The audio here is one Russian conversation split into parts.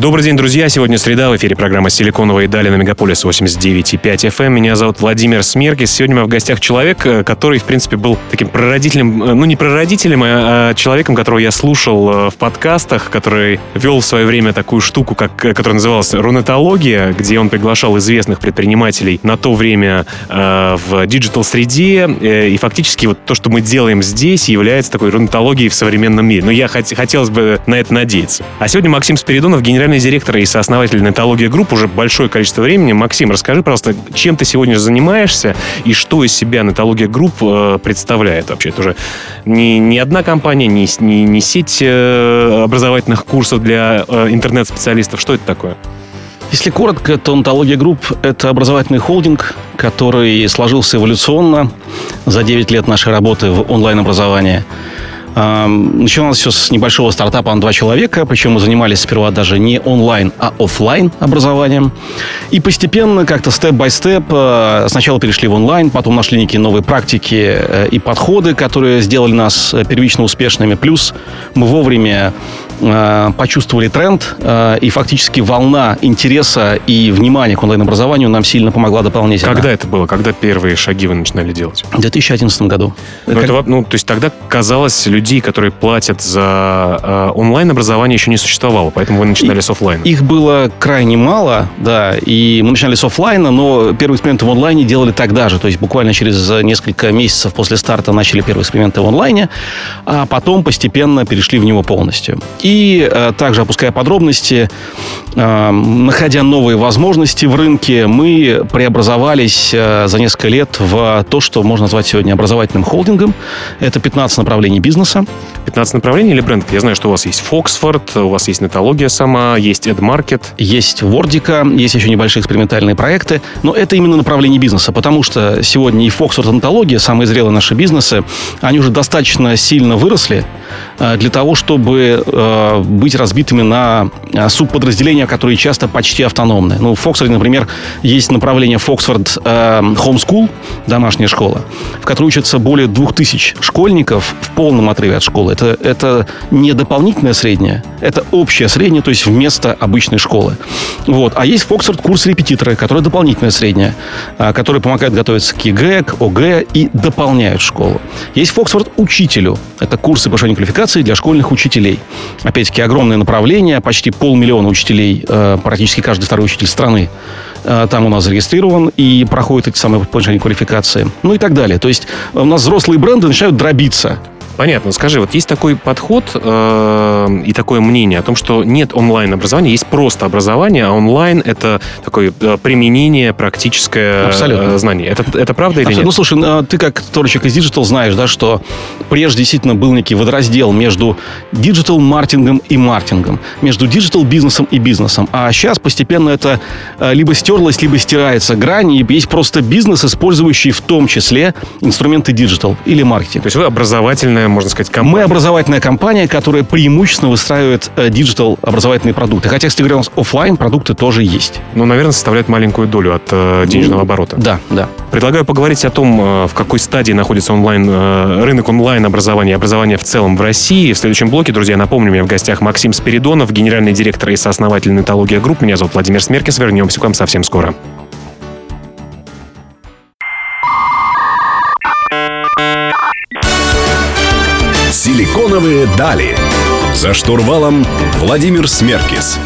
Добрый день, друзья. Сегодня среда. В эфире программа «Силиконовые дали» на Мегаполис 89,5 FM. Меня зовут Владимир Смеркис. Сегодня у меня в гостях человек, э, который, в принципе, был таким прародителем, э, ну, не прародителем, а, а человеком, которого я слушал э, в подкастах, который вел в свое время такую штуку, как, которая называлась «Рунетология», где он приглашал известных предпринимателей на то время в диджитал-среде. И фактически вот то, что мы делаем здесь, является такой рунетологией в современном мире. Но я хот- хотелось бы на это надеяться. А сегодня Максим Спиридонов, генеральный генеральный директор и сооснователь Нетология Групп уже большое количество времени. Максим, расскажи, пожалуйста, чем ты сегодня занимаешься и что из себя Нетология Групп э, представляет вообще? Это уже не, не одна компания, не, не, не сеть э, образовательных курсов для э, интернет-специалистов. Что это такое? Если коротко, то Нетология Групп – это образовательный холдинг, который сложился эволюционно за 9 лет нашей работы в онлайн-образовании. Начиналось все с небольшого стартапа на два человека, причем мы занимались сперва даже не онлайн, а офлайн образованием. И постепенно, как-то степ-бай-степ, э, сначала перешли в онлайн, потом нашли некие новые практики э, и подходы, которые сделали нас э, первично успешными. Плюс мы вовремя Э, почувствовали тренд, э, и фактически волна интереса и внимания к онлайн-образованию нам сильно помогла дополнительно. Когда это было? Когда первые шаги вы начинали делать? В 2011 году. Ну, как... это, ну, то есть тогда казалось, людей, которые платят за э, онлайн-образование, еще не существовало, поэтому вы начинали и, с офлайна. Их было крайне мало, да, и мы начинали с офлайна, но первые эксперименты в онлайне делали тогда же, то есть буквально через несколько месяцев после старта начали первые эксперименты в онлайне, а потом постепенно перешли в него полностью. И и э, также, опуская подробности, находя новые возможности в рынке, мы преобразовались э, за несколько лет в то, что можно назвать сегодня образовательным холдингом. Это 15 направлений бизнеса. 15 направлений или брендов? Я знаю, что у вас есть Фоксфорд, у вас есть Нетология сама, есть AdMarket. Есть Вордика, есть еще небольшие экспериментальные проекты, но это именно направление бизнеса, потому что сегодня и Фоксфорд, и Нетология, самые зрелые наши бизнесы, они уже достаточно сильно выросли для того, чтобы быть разбитыми на а, субподразделения, которые часто почти автономны. Ну, в Фоксфорде, например, есть направление Фоксфорд э, Homeschool, домашняя школа, в которой учатся более двух тысяч школьников в полном отрыве от школы. Это, это не дополнительное среднее, это общее среднее, то есть вместо обычной школы. Вот. А есть Фоксфорд курс репетитора, который дополнительное среднее, э, который помогает готовиться к ЕГЭ, к ОГЭ и дополняют школу. Есть Фоксфорд учителю. Это курсы повышения квалификации для школьных учителей. Опять-таки, огромное направление, почти полмиллиона учителей, э, практически каждый второй учитель страны э, там у нас зарегистрирован и проходит эти самые повышения квалификации. Ну и так далее. То есть у нас взрослые бренды начинают дробиться. Понятно. Скажи, вот есть такой подход э, и такое мнение о том, что нет онлайн-образования, есть просто образование, а онлайн — это такое э, применение, практическое Абсолютно. Э, знание. Это, это правда Абсолютно. или нет? Ну, слушай, э, ты как товарищ из Digital знаешь, да, что прежде действительно был некий водораздел между диджитал-маркетингом и маркетингом, между диджитал-бизнесом и бизнесом. А сейчас постепенно это э, либо стерлось, либо стирается грань, и есть просто бизнес, использующий в том числе инструменты диджитал или маркетинг. То есть вы образовательная можно сказать, компания? Мы образовательная компания, которая преимущественно выстраивает э, диджитал образовательные продукты. Хотя, кстати говоря, у нас офлайн продукты тоже есть. Ну, наверное, составляет маленькую долю от э, денежного оборота. Да, да. Предлагаю поговорить о том, э, в какой стадии находится онлайн, э, рынок онлайн-образования и образования в целом в России. В следующем блоке, друзья, напомню, у меня в гостях Максим Спиридонов, генеральный директор и сооснователь Нетология Групп. Меня зовут Владимир Смеркис. Вернемся к вам совсем скоро. «Силиконовые дали». За штурвалом Владимир Смеркис.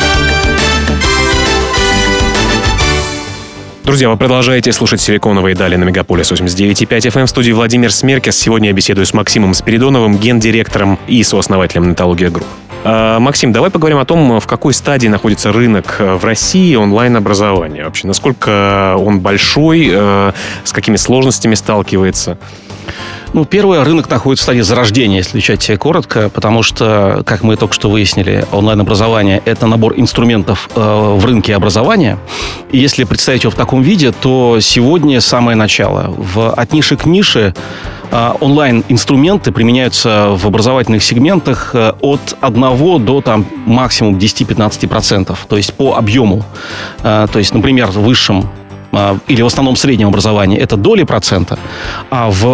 Друзья, вы продолжаете слушать «Силиконовые дали» на Мегаполис 89.5 FM в студии Владимир Смеркис. Сегодня я беседую с Максимом Спиридоновым, гендиректором и сооснователем Нетология Групп. А, Максим, давай поговорим о том, в какой стадии находится рынок в России онлайн-образования. Вообще, насколько он большой, э, с какими сложностями сталкивается? Ну, первое, рынок находится в стадии зарождения, если отвечать коротко, потому что, как мы только что выяснили, онлайн-образование – это набор инструментов э, в рынке образования. И если представить его в таком виде, то сегодня самое начало. В, от ниши к нише э, онлайн-инструменты применяются в образовательных сегментах э, от 1 до там, максимум 10-15%, то есть по объему. Э, то есть, например, в высшем или в основном среднем образовании, это доли процента, а в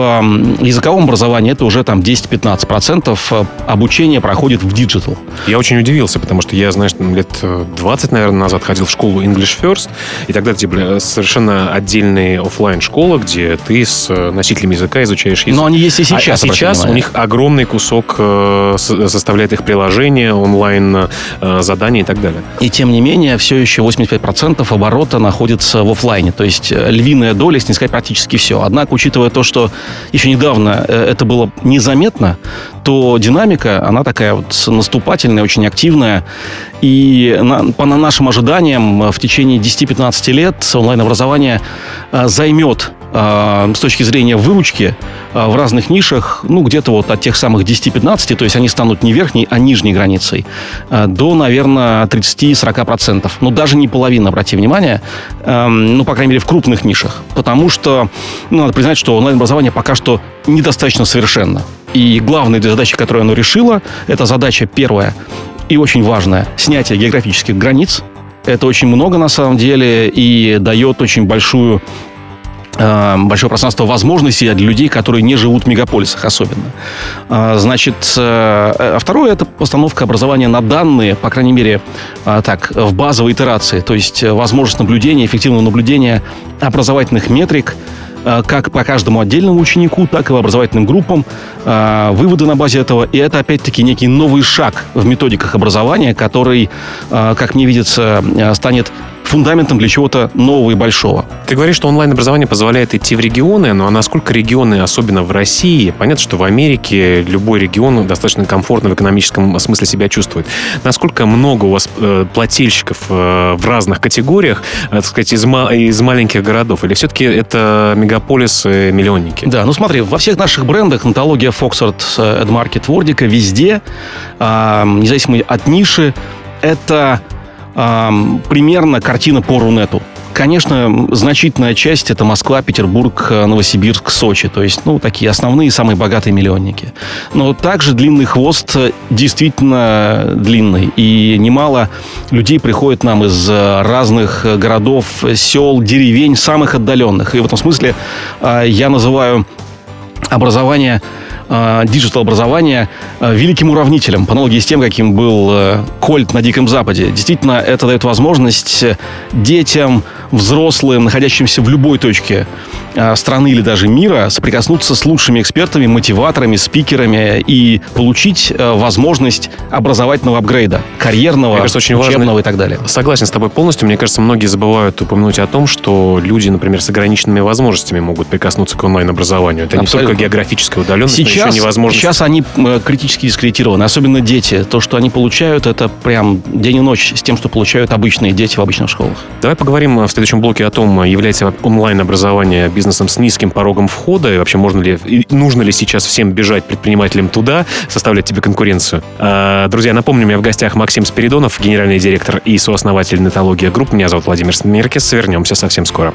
языковом образовании это уже там 10-15 процентов э, обучения проходит в диджитал. Я очень удивился, потому что я, знаешь, лет 20, наверное, назад ходил в школу English First, и тогда типа, совершенно отдельная офлайн школа, где ты с э, носителями языка изучаешь язык. Но они есть и сейчас. А, а сейчас у них огромный кусок э, составляет их приложение, онлайн задания и так далее. И тем не менее, все еще 85% оборота находится в офлайн-плане. То есть э, львиная доля, если не сказать практически все. Однако, учитывая то, что еще недавно э, это было незаметно, то динамика, она такая вот наступательная, очень активная. И на, по нашим ожиданиям в течение 10-15 лет онлайн-образование э, займет с точки зрения выручки в разных нишах, ну, где-то вот от тех самых 10-15, то есть они станут не верхней, а нижней границей, до, наверное, 30-40%. Ну, даже не половина, обрати внимание. Эм, ну, по крайней мере, в крупных нишах. Потому что, ну, надо признать, что онлайн-образование пока что недостаточно совершенно. И главная задача, которую оно решило, это задача первая и очень важная – снятие географических границ. Это очень много на самом деле и дает очень большую большое пространство возможностей для людей, которые не живут в мегаполисах особенно. Э, значит, э, а второе – это постановка образования на данные, по крайней мере, так, в базовой итерации, то есть возможность наблюдения, эффективного наблюдения образовательных метрик, как по каждому отдельному ученику, так и в образовательным группам, выводы на базе этого. И это, опять-таки, некий новый шаг в методиках образования, который, как мне видится, станет фундаментом для чего-то нового и большого. Ты говоришь, что онлайн-образование позволяет идти в регионы, но а насколько регионы, особенно в России, понятно, что в Америке любой регион достаточно комфортно в экономическом смысле себя чувствует. Насколько много у вас э, плательщиков э, в разных категориях, э, так сказать, из, ма- из маленьких городов? Или все-таки это мегаполисы-миллионники? Да, ну смотри, во всех наших брендах, антология Foxford, AdMarket, Вордика, везде, э, независимо от ниши, это примерно картина по Рунету. Конечно, значительная часть это Москва, Петербург, Новосибирск, Сочи. То есть, ну, такие основные, самые богатые миллионники. Но также длинный хвост действительно длинный. И немало людей приходит нам из разных городов, сел, деревень, самых отдаленных. И в этом смысле а, я называю образование Э, диджитал-образования э, великим уравнителем, по аналогии с тем, каким был э, Кольт на Диком Западе. Действительно, это дает возможность детям, взрослым, находящимся в любой точке страны или даже мира, соприкоснуться с лучшими экспертами, мотиваторами, спикерами и получить возможность образовательного апгрейда, карьерного, Мне кажется, очень учебного важно. и так далее. Согласен с тобой полностью. Мне кажется, многие забывают упомянуть о том, что люди, например, с ограниченными возможностями могут прикоснуться к онлайн-образованию. Это Абсолютно. не только географическая удаленность, Сейчас сейчас, невозможно. Сейчас они э, критически дискредитированы, особенно дети. То, что они получают, это прям день и ночь с тем, что получают обычные дети в обычных школах. Давай поговорим в следующем блоке о том, является онлайн-образование бизнесом с низким порогом входа, и вообще можно ли, нужно ли сейчас всем бежать предпринимателям туда, составлять тебе конкуренцию. А, друзья, напомню, у меня в гостях Максим Спиридонов, генеральный директор и сооснователь Нетология Групп. Меня зовут Владимир Смеркис. Вернемся совсем скоро.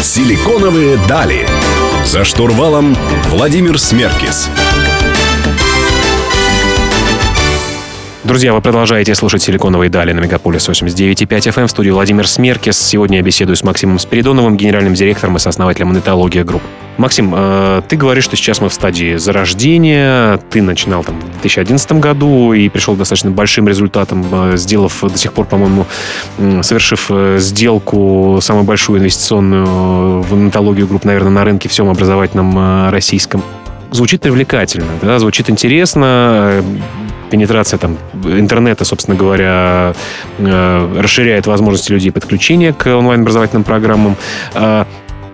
Силиконовые дали. За штурвалом Владимир Смеркис. Друзья, вы продолжаете слушать «Силиконовые дали» на Мегаполис 89.5 FM. Эм. В студии Владимир Смеркис. Сегодня я беседую с Максимом Спиридоновым, генеральным директором и сооснователем Нетология Групп. Максим, э, ты говоришь, что сейчас мы в стадии зарождения. Ты начинал там в 2011 году и пришел достаточно большим результатам, э, сделав до сих пор, по-моему, совершив э, сделку самую большую инвестиционную в Нетологию Групп, наверное, на рынке всем образовательном российском звучит привлекательно, да, звучит интересно пенетрация там, интернета, собственно говоря, э, расширяет возможности людей подключения к онлайн-образовательным программам.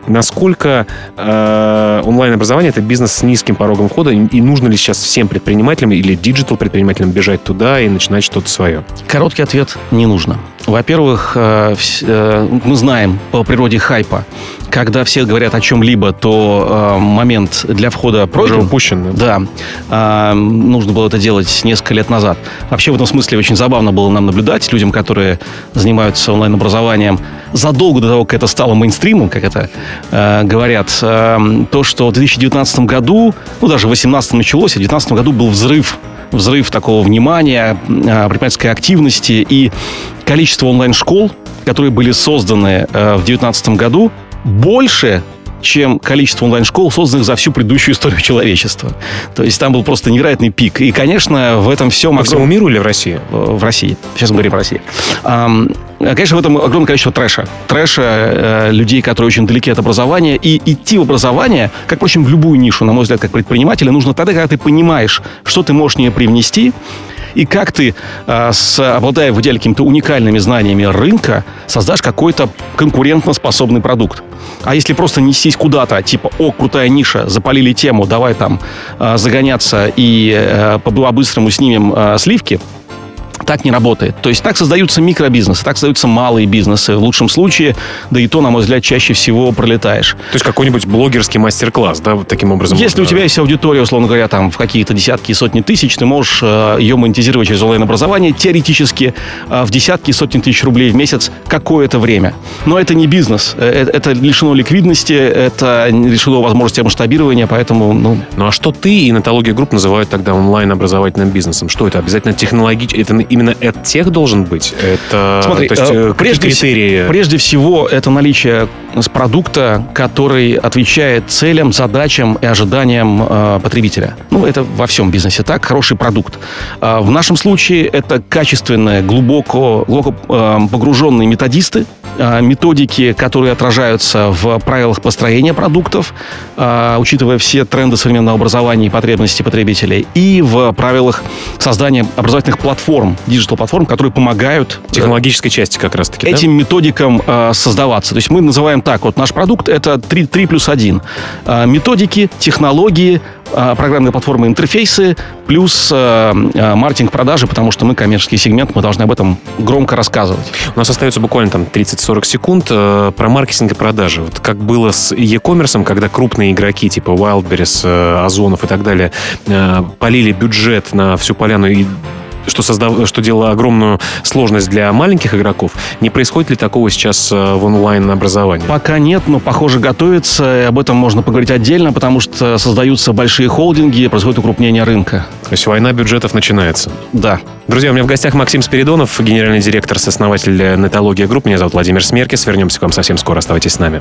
Э, насколько э, онлайн-образование это бизнес с низким порогом входа, и, и нужно ли сейчас всем предпринимателям или диджитал-предпринимателям бежать туда и начинать что-то свое? Короткий ответ – не нужно. Во-первых, э, э, мы знаем по природе хайпа, когда все говорят о чем-либо, то э, момент для входа пройден. Уже упущен. Да. А, нужно было это делать несколько лет назад. Вообще в этом смысле очень забавно было нам наблюдать людям, которые занимаются онлайн-образованием задолго до того, как это стало мейнстримом, как это э, говорят, э, то, что в 2019 году, ну даже в 2018 началось, а в 2019 году был взрыв взрыв такого внимания, предпринимательской активности и количество онлайн-школ, которые были созданы э, в 2019 году, больше, чем количество онлайн-школ, созданных за всю предыдущую историю человечества. То есть там был просто невероятный пик. И, конечно, в этом всем... По всему миру или в России? В России. Сейчас мы говорим о России. Конечно, в этом огромное количество трэша. Трэша э, людей, которые очень далеки от образования. И идти в образование, как, впрочем, в любую нишу, на мой взгляд, как предпринимателя, нужно тогда, когда ты понимаешь, что ты можешь не привнести, и как ты, а, с, обладая в идеале какими-то уникальными знаниями рынка, создашь какой-то конкурентно-способный продукт. А если просто нестись куда-то, типа, о, крутая ниша, запалили тему, давай там а, загоняться и э, по-быстрому снимем а, сливки – так не работает. То есть так создаются микробизнесы, так создаются малые бизнесы. В лучшем случае, да и то, на мой взгляд, чаще всего пролетаешь. То есть какой-нибудь блогерский мастер-класс, да, вот таким образом? Если можно... у тебя есть аудитория, условно говоря, там в какие-то десятки и сотни тысяч, ты можешь э, ее монетизировать через онлайн-образование теоретически э, в десятки и сотни тысяч рублей в месяц какое-то время. Но это не бизнес. Э, это лишено ликвидности, это лишено возможности масштабирования, поэтому... Ну... ну а что ты и Нетология Групп называют тогда онлайн-образовательным бизнесом? Что это? Обязательно технологически? Это именно EdTech должен быть? Это, Смотри, то есть, э, прежде, критерии? Прежде всего, это наличие продукта, который отвечает целям, задачам и ожиданиям э, потребителя. Ну, это во всем бизнесе так, хороший продукт. Э, в нашем случае это качественные, глубоко, глубоко э, погруженные методисты, э, методики, которые отражаются в правилах построения продуктов, э, учитывая все тренды современного образования и потребности потребителей, и в правилах создания образовательных платформ, digital-платформ, которые помогают... Э, Технологической части как раз-таки, Этим да? методикам э, создаваться. То есть мы называем так, вот наш продукт это 3, 3 плюс 1. Э, методики, технологии, э, программные платформы, интерфейсы, плюс э, э, маркетинг продажи, потому что мы коммерческий сегмент, мы должны об этом громко рассказывать. У нас остается буквально там 30-40 секунд э, про маркетинг и продажи. Вот как было с e-commerce, когда крупные игроки типа Wildberries, э, Озонов и так далее э, полили бюджет на всю поляну и что, создав... что делало огромную сложность для маленьких игроков. Не происходит ли такого сейчас э, в онлайн-образовании? Пока нет, но, похоже, готовится. И об этом можно поговорить отдельно, потому что создаются большие холдинги, происходит укрупнение рынка. То есть война бюджетов начинается? Да. Друзья, у меня в гостях Максим Спиридонов, генеральный директор, сооснователь Нетология Групп. Меня зовут Владимир Смеркис. Вернемся к вам совсем скоро. Оставайтесь с нами.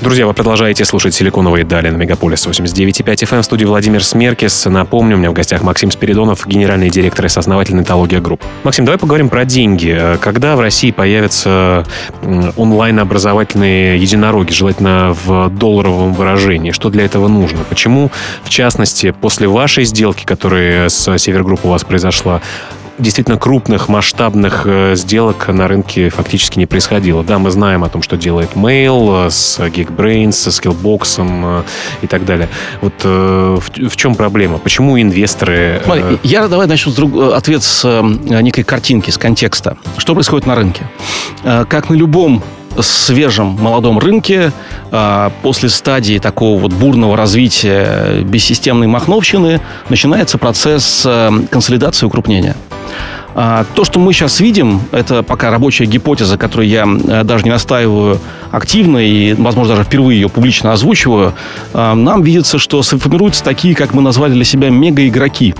Друзья, вы продолжаете слушать «Силиконовые дали» на Мегаполис 89.5 FM в студии Владимир Смеркис. Напомню, у меня в гостях Максим Спиридонов, генеральный директор и сооснователь Нетология Групп. Максим, давай поговорим про деньги. Когда в России появятся онлайн-образовательные единороги, желательно в долларовом выражении? Что для этого нужно? Почему, в частности, после вашей сделки, которая с Севергрупп у вас произошла, действительно крупных масштабных э, сделок на рынке фактически не происходило. Да, мы знаем о том, что делает Mail э, с Geekbrains, с Skillbox э, и так далее. Вот в, чем проблема? Почему инвесторы... Я давай начну с друг... ответ с некой картинки, с контекста. Что происходит на рынке? Как на любом свежем молодом рынке после стадии такого вот бурного развития бессистемной махновщины начинается процесс консолидации и укрупнения. А, то, что мы сейчас видим, это пока рабочая гипотеза, которую я даже не настаиваю активно и, возможно, даже впервые ее публично озвучиваю. А, нам видится, что сформируются такие, как мы назвали для себя, мегаигроки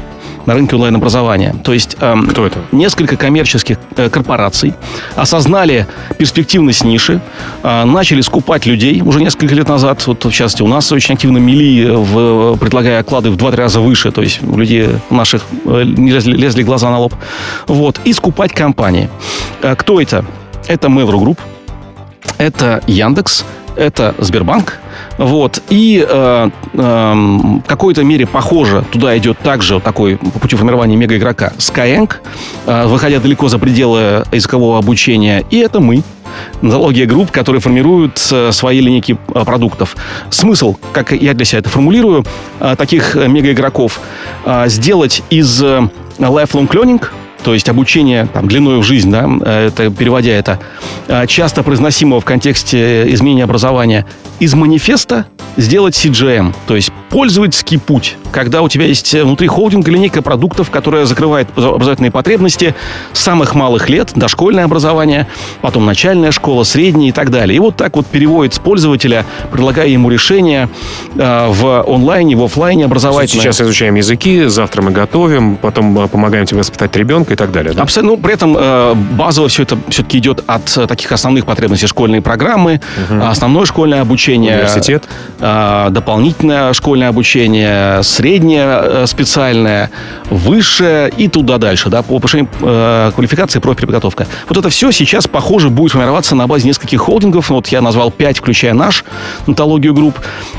на рынке онлайн-образования. То есть эм, Кто это? несколько коммерческих э, корпораций осознали перспективность ниши, э, начали скупать людей уже несколько лет назад. Вот, в частности, у нас очень активно мели, э, в, предлагая оклады в 2-3 раза выше. То есть у людей наших э, не лезли, лезли глаза на лоб. Вот. И скупать компании. Э, кто это? Это Mail.ru Group, это Яндекс, это Сбербанк. Вот. И э, э, в какой-то мере похоже, туда идет также вот такой по пути формирования мегаигрока Skyeng, э, выходя далеко за пределы языкового обучения. И это мы, Налогия групп, которые формируют э, свои линейки э, продуктов. Смысл, как я для себя это формулирую, э, таких мегаигроков сделать из lifelong learning, то есть обучение там, длиною в жизнь, да, это, переводя это, часто произносимого в контексте изменения образования, из манифеста сделать CGM, то есть пользовательский путь, когда у тебя есть внутри холдинга линейка продуктов, которая закрывает образовательные потребности с самых малых лет, дошкольное образование, потом начальная школа, средняя и так далее. И вот так вот переводит с пользователя, предлагая ему решение э, в онлайне, в офлайне образовательное. Сейчас изучаем языки, завтра мы готовим, потом э, помогаем тебе воспитать ребенка и так далее. Да? Абсолютно. Ну, при этом э, базово все это все-таки идет от э, таких основных потребностей школьной программы, угу. основное школьное обучение. Университет. Э, дополнительное школьное обучение, среднее э, специальное, высшее и туда дальше, да, по повышению э, квалификации, профпереподготовка. Вот это все сейчас, похоже, будет формироваться на базе нескольких холдингов. Вот я назвал пять, включая наш, нотологию групп.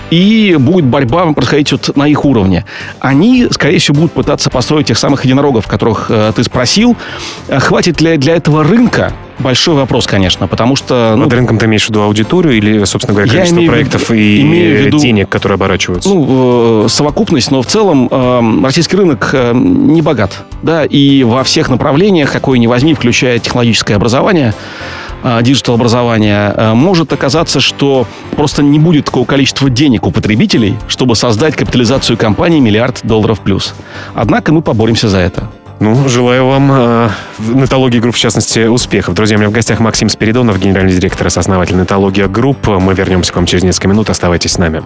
И будет борьба происходить вот на их уровне. Они, скорее всего, будут пытаться построить тех самых единорогов, которых э, ты спросил. Э, хватит ли для этого рынка? Большой вопрос, конечно, потому что... Ну, Под рынком ты имеешь в виду аудиторию или, собственно говоря, количество проектов виду, и виду, денег, которые оборачиваются? Ну, э, совокупность, но в целом э, российский рынок э, не богат. Да, и во всех направлениях, какое ни возьми, включая технологическое образование, э, диджитал-образования, э, может оказаться, что просто не будет такого количества денег у потребителей, чтобы создать капитализацию компании миллиард долларов плюс. Однако мы поборемся за это. Ну, желаю вам э, нетологии групп, в частности, успехов. Друзья, у меня в гостях Максим Спиридонов, генеральный директор и основатель нетология групп. Мы вернемся к вам через несколько минут. Оставайтесь с нами.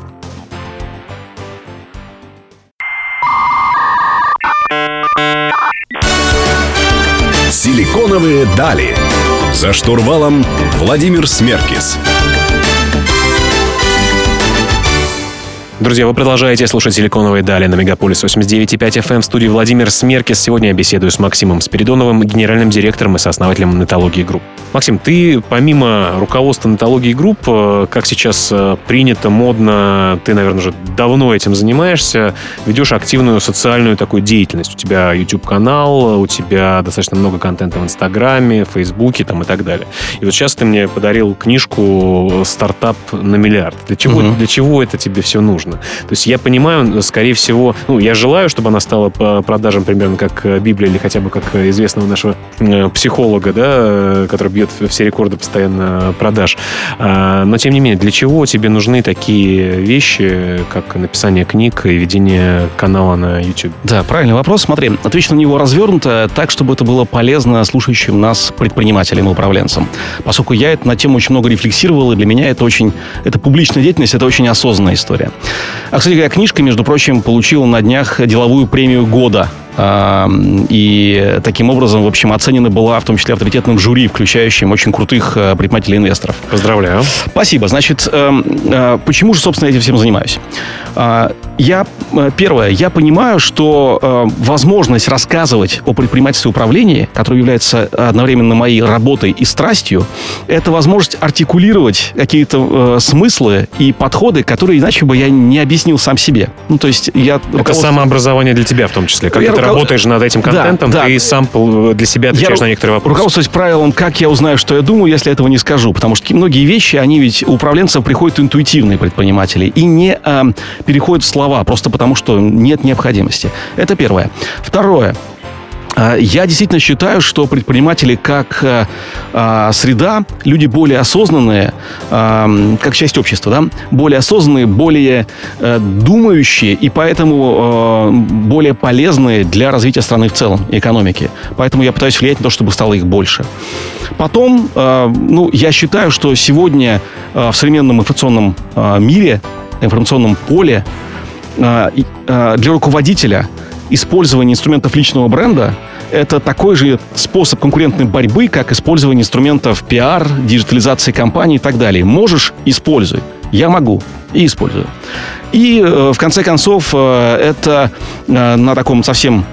Силиконовые дали. За штурвалом Владимир Смеркис. Друзья, вы продолжаете слушать «Силиконовые дали» на Мегаполис 89.5 FM в студии Владимир Смеркис. Сегодня я беседую с Максимом Спиридоновым, генеральным директором и сооснователем Нетологии Групп. Максим, ты помимо руководства Нетологии Групп, э, как сейчас э, принято, модно, ты, наверное, уже давно этим занимаешься, ведешь активную социальную такую деятельность. У тебя YouTube-канал, у тебя достаточно много контента в Инстаграме, Фейсбуке там и так далее. И вот сейчас ты мне подарил книжку «Стартап на миллиард». Для чего, угу. для чего это тебе все нужно? Нужно. То есть я понимаю, скорее всего, ну, я желаю, чтобы она стала по продажам примерно как э, Библия или хотя бы как известного нашего э, психолога, да, э, который бьет все рекорды постоянно продаж. А, но, тем не менее, для чего тебе нужны такие вещи, как написание книг и ведение канала на YouTube? Да, правильный вопрос. Смотри, отвечу на него развернуто так, чтобы это было полезно слушающим нас предпринимателям и управленцам. Поскольку я на тему очень много рефлексировал, и для меня это очень... Это публичная деятельность, это очень осознанная история. А, кстати говоря, книжка, между прочим, получила на днях деловую премию года и таким образом, в общем, оценена была в том числе авторитетным жюри, включающим очень крутых э, предпринимателей инвесторов. Поздравляю. Спасибо. Значит, эм, э, почему же, собственно, этим всем занимаюсь? А, я, э, первое, я понимаю, что возможность рассказывать о предпринимательстве управлении, которое является одновременно моей работой и страстью, это возможность артикулировать какие-то смыслы и подходы, которые иначе бы я не объяснил сам себе. Ну, то есть я... Это самообразование для тебя в том числе. Как я это работаешь над этим контентом, да, да. ты сам для себя отвечаешь я на некоторые вопросы. Руководствуясь правилом, как я узнаю, что я думаю, если этого не скажу. Потому что многие вещи, они ведь у управленцев приходят интуитивные предприниматели и не э, переходят в слова, просто потому что нет необходимости. Это первое. Второе. А, я действительно считаю, что предприниматели как э, а, среда, люди более осознанные, э, как часть общества, да, более осознанные, более э, думающие и поэтому э, более полезные для развития страны в целом, экономики. Поэтому я пытаюсь влиять на то, чтобы стало их больше. Потом, э, ну, я считаю, что сегодня э, в современном информационном э, мире, информационном поле э, э, для руководителя – использование инструментов личного бренда – это такой же способ конкурентной борьбы, как использование инструментов пиар, диджитализации компании и так далее. Можешь – используй. Я могу и использую. И, э, в конце концов, э, это э, на таком совсем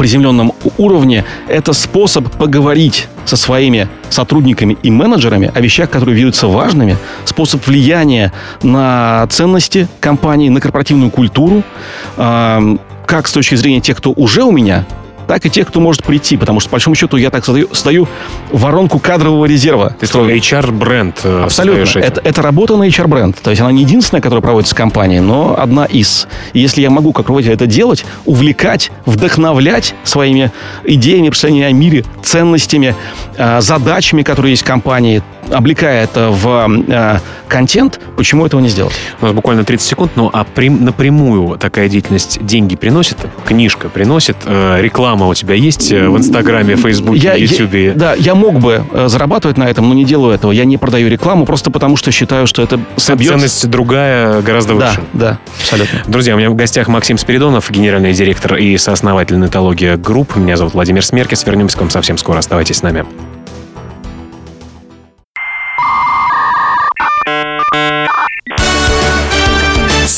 приземленном уровне, это способ поговорить со своими сотрудниками и менеджерами о вещах, которые видятся важными, способ влияния на ценности компании, на корпоративную культуру, э, как с точки зрения тех, кто уже у меня, так и тех, кто может прийти, потому что, по большому счету, я так создаю, создаю воронку кадрового резерва. Ты строю HR-бренд. э, Абсолютно. Это, это работа на HR-бренд. То есть она не единственная, которая проводится в компании, но одна из. И если я могу, как руководитель, это делать, увлекать, вдохновлять своими идеями, представлениями о мире, ценностями, э, задачами, которые есть в компании, облекая это в э, контент, почему этого не сделать? У нас буквально 30 секунд, ну а прям, напрямую такая деятельность деньги приносит, книжка приносит, э, реклама у тебя есть э, в Инстаграме, Фейсбуке, Я- Ютубе? я- да, я мог бы э, зарабатывать на этом, но не делаю этого. Я не продаю рекламу просто потому, что считаю, что это собьет... Ценность другая, гораздо Да, выше. да, абсолютно. Друзья, у меня в гостях Максим Спиридонов, генеральный директор и сооснователь Нетология Групп. Меня зовут Владимир Смеркис. Вернемся к вам совсем скоро. Оставайтесь с нами.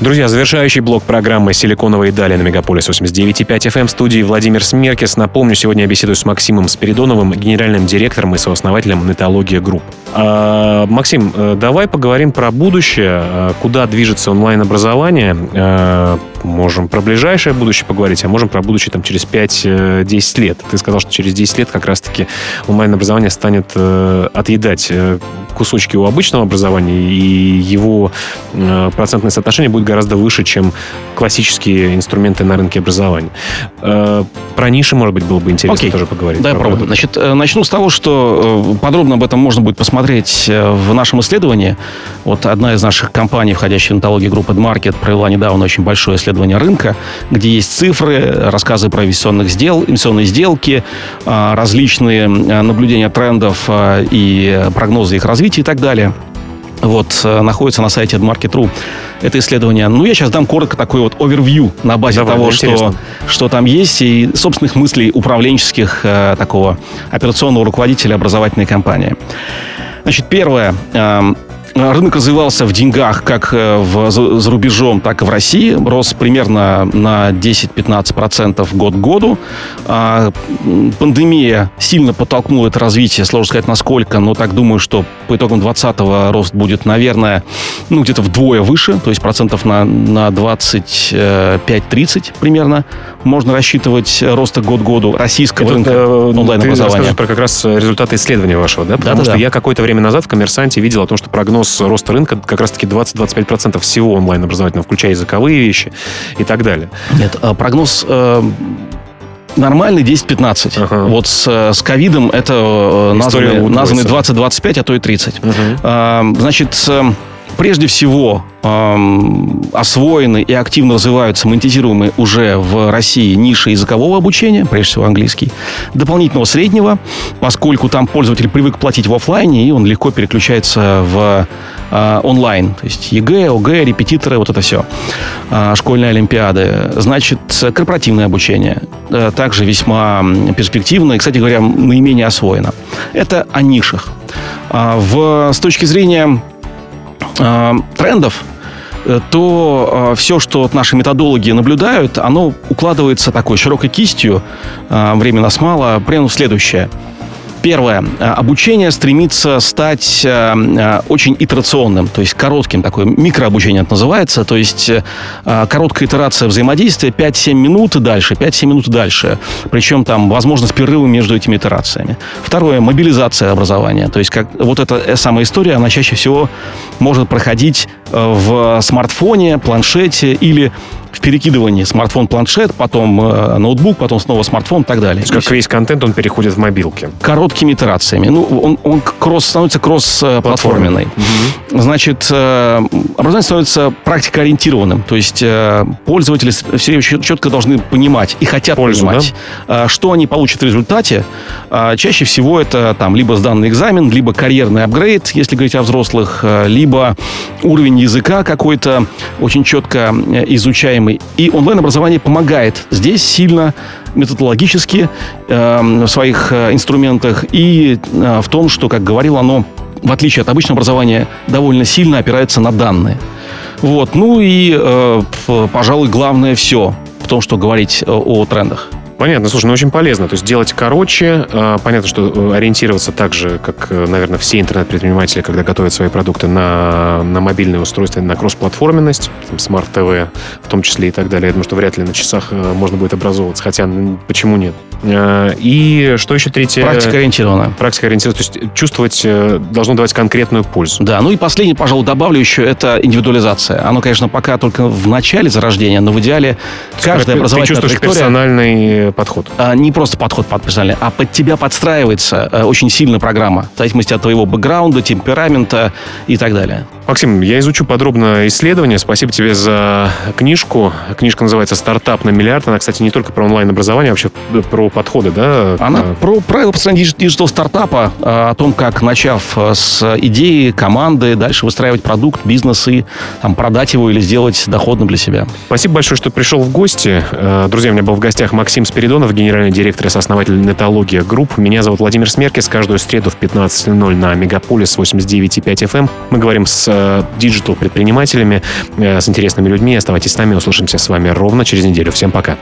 Друзья, завершающий блок программы «Силиконовые дали» на Мегаполис 89.5 FM студии Владимир Смеркис. Напомню, сегодня я беседую с Максимом Спиридоновым, генеральным директором и сооснователем Нетология Групп. А, Максим, э, давай поговорим про будущее, э, куда движется онлайн-образование. Э, Можем про ближайшее будущее поговорить, а можем про будущее там, через 5-10 лет. Ты сказал, что через 10 лет как раз-таки онлайн-образование станет отъедать кусочки у обычного образования, и его э, процентное соотношение будет гораздо выше, чем классические инструменты на рынке образования. Э, Про ниши, может быть, было бы интересно Окей. тоже поговорить. Да, продукт. Значит, э, начну с того, что подробно об этом можно будет посмотреть в нашем исследовании. Вот одна из наших компаний, входящая в антологию группы Market, провела недавно очень большое исследование рынка, где есть цифры, рассказы про инвестиционных сдел, инвестиционные сделки, э, различные наблюдения трендов э, и прогнозы их развития и так далее. Вот, э, находится на сайте AdMarket.ru это исследование. Ну, я сейчас дам коротко такой вот овервью на базе Давай, того, что, что там есть, и собственных мыслей управленческих э, такого операционного руководителя образовательной компании. Значит, первое. эм, Рынок развивался в деньгах как э, в, за, за рубежом, так и в России. Рос примерно на 10-15% год к году. А, Пандемия сильно подтолкнула это развитие. Сложно сказать, насколько, но так думаю, что по итогам 2020 рост будет, наверное, ну, где-то вдвое выше, то есть процентов на, на 25-30 примерно можно рассчитывать э, роста год к году российского Это, рынка э, онлайн-образования. Ты расскажешь про как раз э, результаты исследования вашего, да? Потому Да-да-да. что я какое-то время назад в «Коммерсанте» видел о том, что прогноз роста рынка как раз-таки 20-25% всего онлайн-образовательного, включая языковые вещи и так далее. Нет, а, прогноз э, нормальный 10-15. Ага. Вот с, э, с ковидом это названы, названы 20-25, а то и 30. А, Значит, э, прежде всего эм, освоены и активно развиваются монетизируемые уже в России ниши языкового обучения, прежде всего английский, дополнительного среднего, поскольку там пользователь привык платить в офлайне, и он легко переключается в э, онлайн. То есть ЕГЭ, ОГЭ, репетиторы, вот это все. А, школьные олимпиады. Значит, корпоративное обучение. э, Также весьма перспективно и, кстати говоря, наименее освоено. Это о нишах. А, В, с точки зрения э, трендов, э, то все, что вот наши методологи наблюдают, оно укладывается такой широкой кистью, э, времени нас мало, прямо в следующее. Первое. Э, Обучение стремится стать э, э, очень итерационным, то есть коротким, такое микрообучение это называется, то есть короткая итерация взаимодействия 5-7 минут и дальше, 5-7 минут и дальше. Причем там возможно с перерывом между этими итерациями. Второе. Мобилизация образования. То есть как, вот эта самая история, она чаще всего может проходить в смартфоне, планшете или в перекидывании смартфон-планшет, потом э, ноутбук, потом снова смартфон и так далее. То есть как весь контент, он переходит в мобилки. короткими итерациями. Ну, он, он кросс, становится кросс-платформенный. Значит, э, образование становится практикоориентированным. То есть э, пользователи все время четко должны понимать и хотят Пользу, понимать, э, что они получат в результате. А Чаще всего это там либо сданный экзамен, либо карьерный апгрейд, если говорить о взрослых, э, либо уровень языка какой-то очень четко э, изучаемый. И онлайн-образование помогает здесь сильно методологически э, в своих э, инструментах и э, в том, что, как говорил оно, в отличие от обычного образования, довольно сильно опирается на данные. Вот. Ну и, э, пожалуй, главное все в том, что говорить э, о трендах. Понятно, слушай, ну очень полезно. То есть делать короче. А, понятно, что э, ориентироваться так же, как, э, наверное, все интернет-предприниматели, когда готовят свои продукты на, на мобильные устройства, на кроссплатформенность, smart TV в том числе и так далее. Я думаю, что вряд ли на часах э, можно будет образовываться. Хотя, почему нет? И что еще третье? Практикоориентированная. Практикоориентированная. То есть чувствовать должно давать конкретную пользу. Да, ну и последнее, пожалуй, добавлю еще, это индивидуализация. Оно, конечно, пока только в начале зарождения, но в идеале каждая образовательная Ты чувствуешь персональный подход? А, не просто подход под персональный, а под тебя подстраивается а, очень сильно программа, в зависимости от твоего бэкграунда, темперамента и так далее. Максим, я изучу подробно исследование. Спасибо тебе за книжку. Книжка называется «Стартап на миллиард». Она, кстати, не только про онлайн-образование, а вообще про подходы, да? Она про правила построения digital стартапа, о том, как, начав с идеи, команды, дальше выстраивать продукт, бизнес и там, продать его или сделать доходным для себя. Спасибо большое, что пришел в гости. Друзья, у меня был в гостях Максим Спиридонов, генеральный директор и сооснователь Нетология Групп. Меня зовут Владимир Смеркис. Каждую среду в 15.00 на Мегаполис 89.5 FM эм. мы говорим с э, digital-предпринимателями, э, с интересными людьми. Оставайтесь с нами, услышимся с вами ровно через неделю. Всем пока.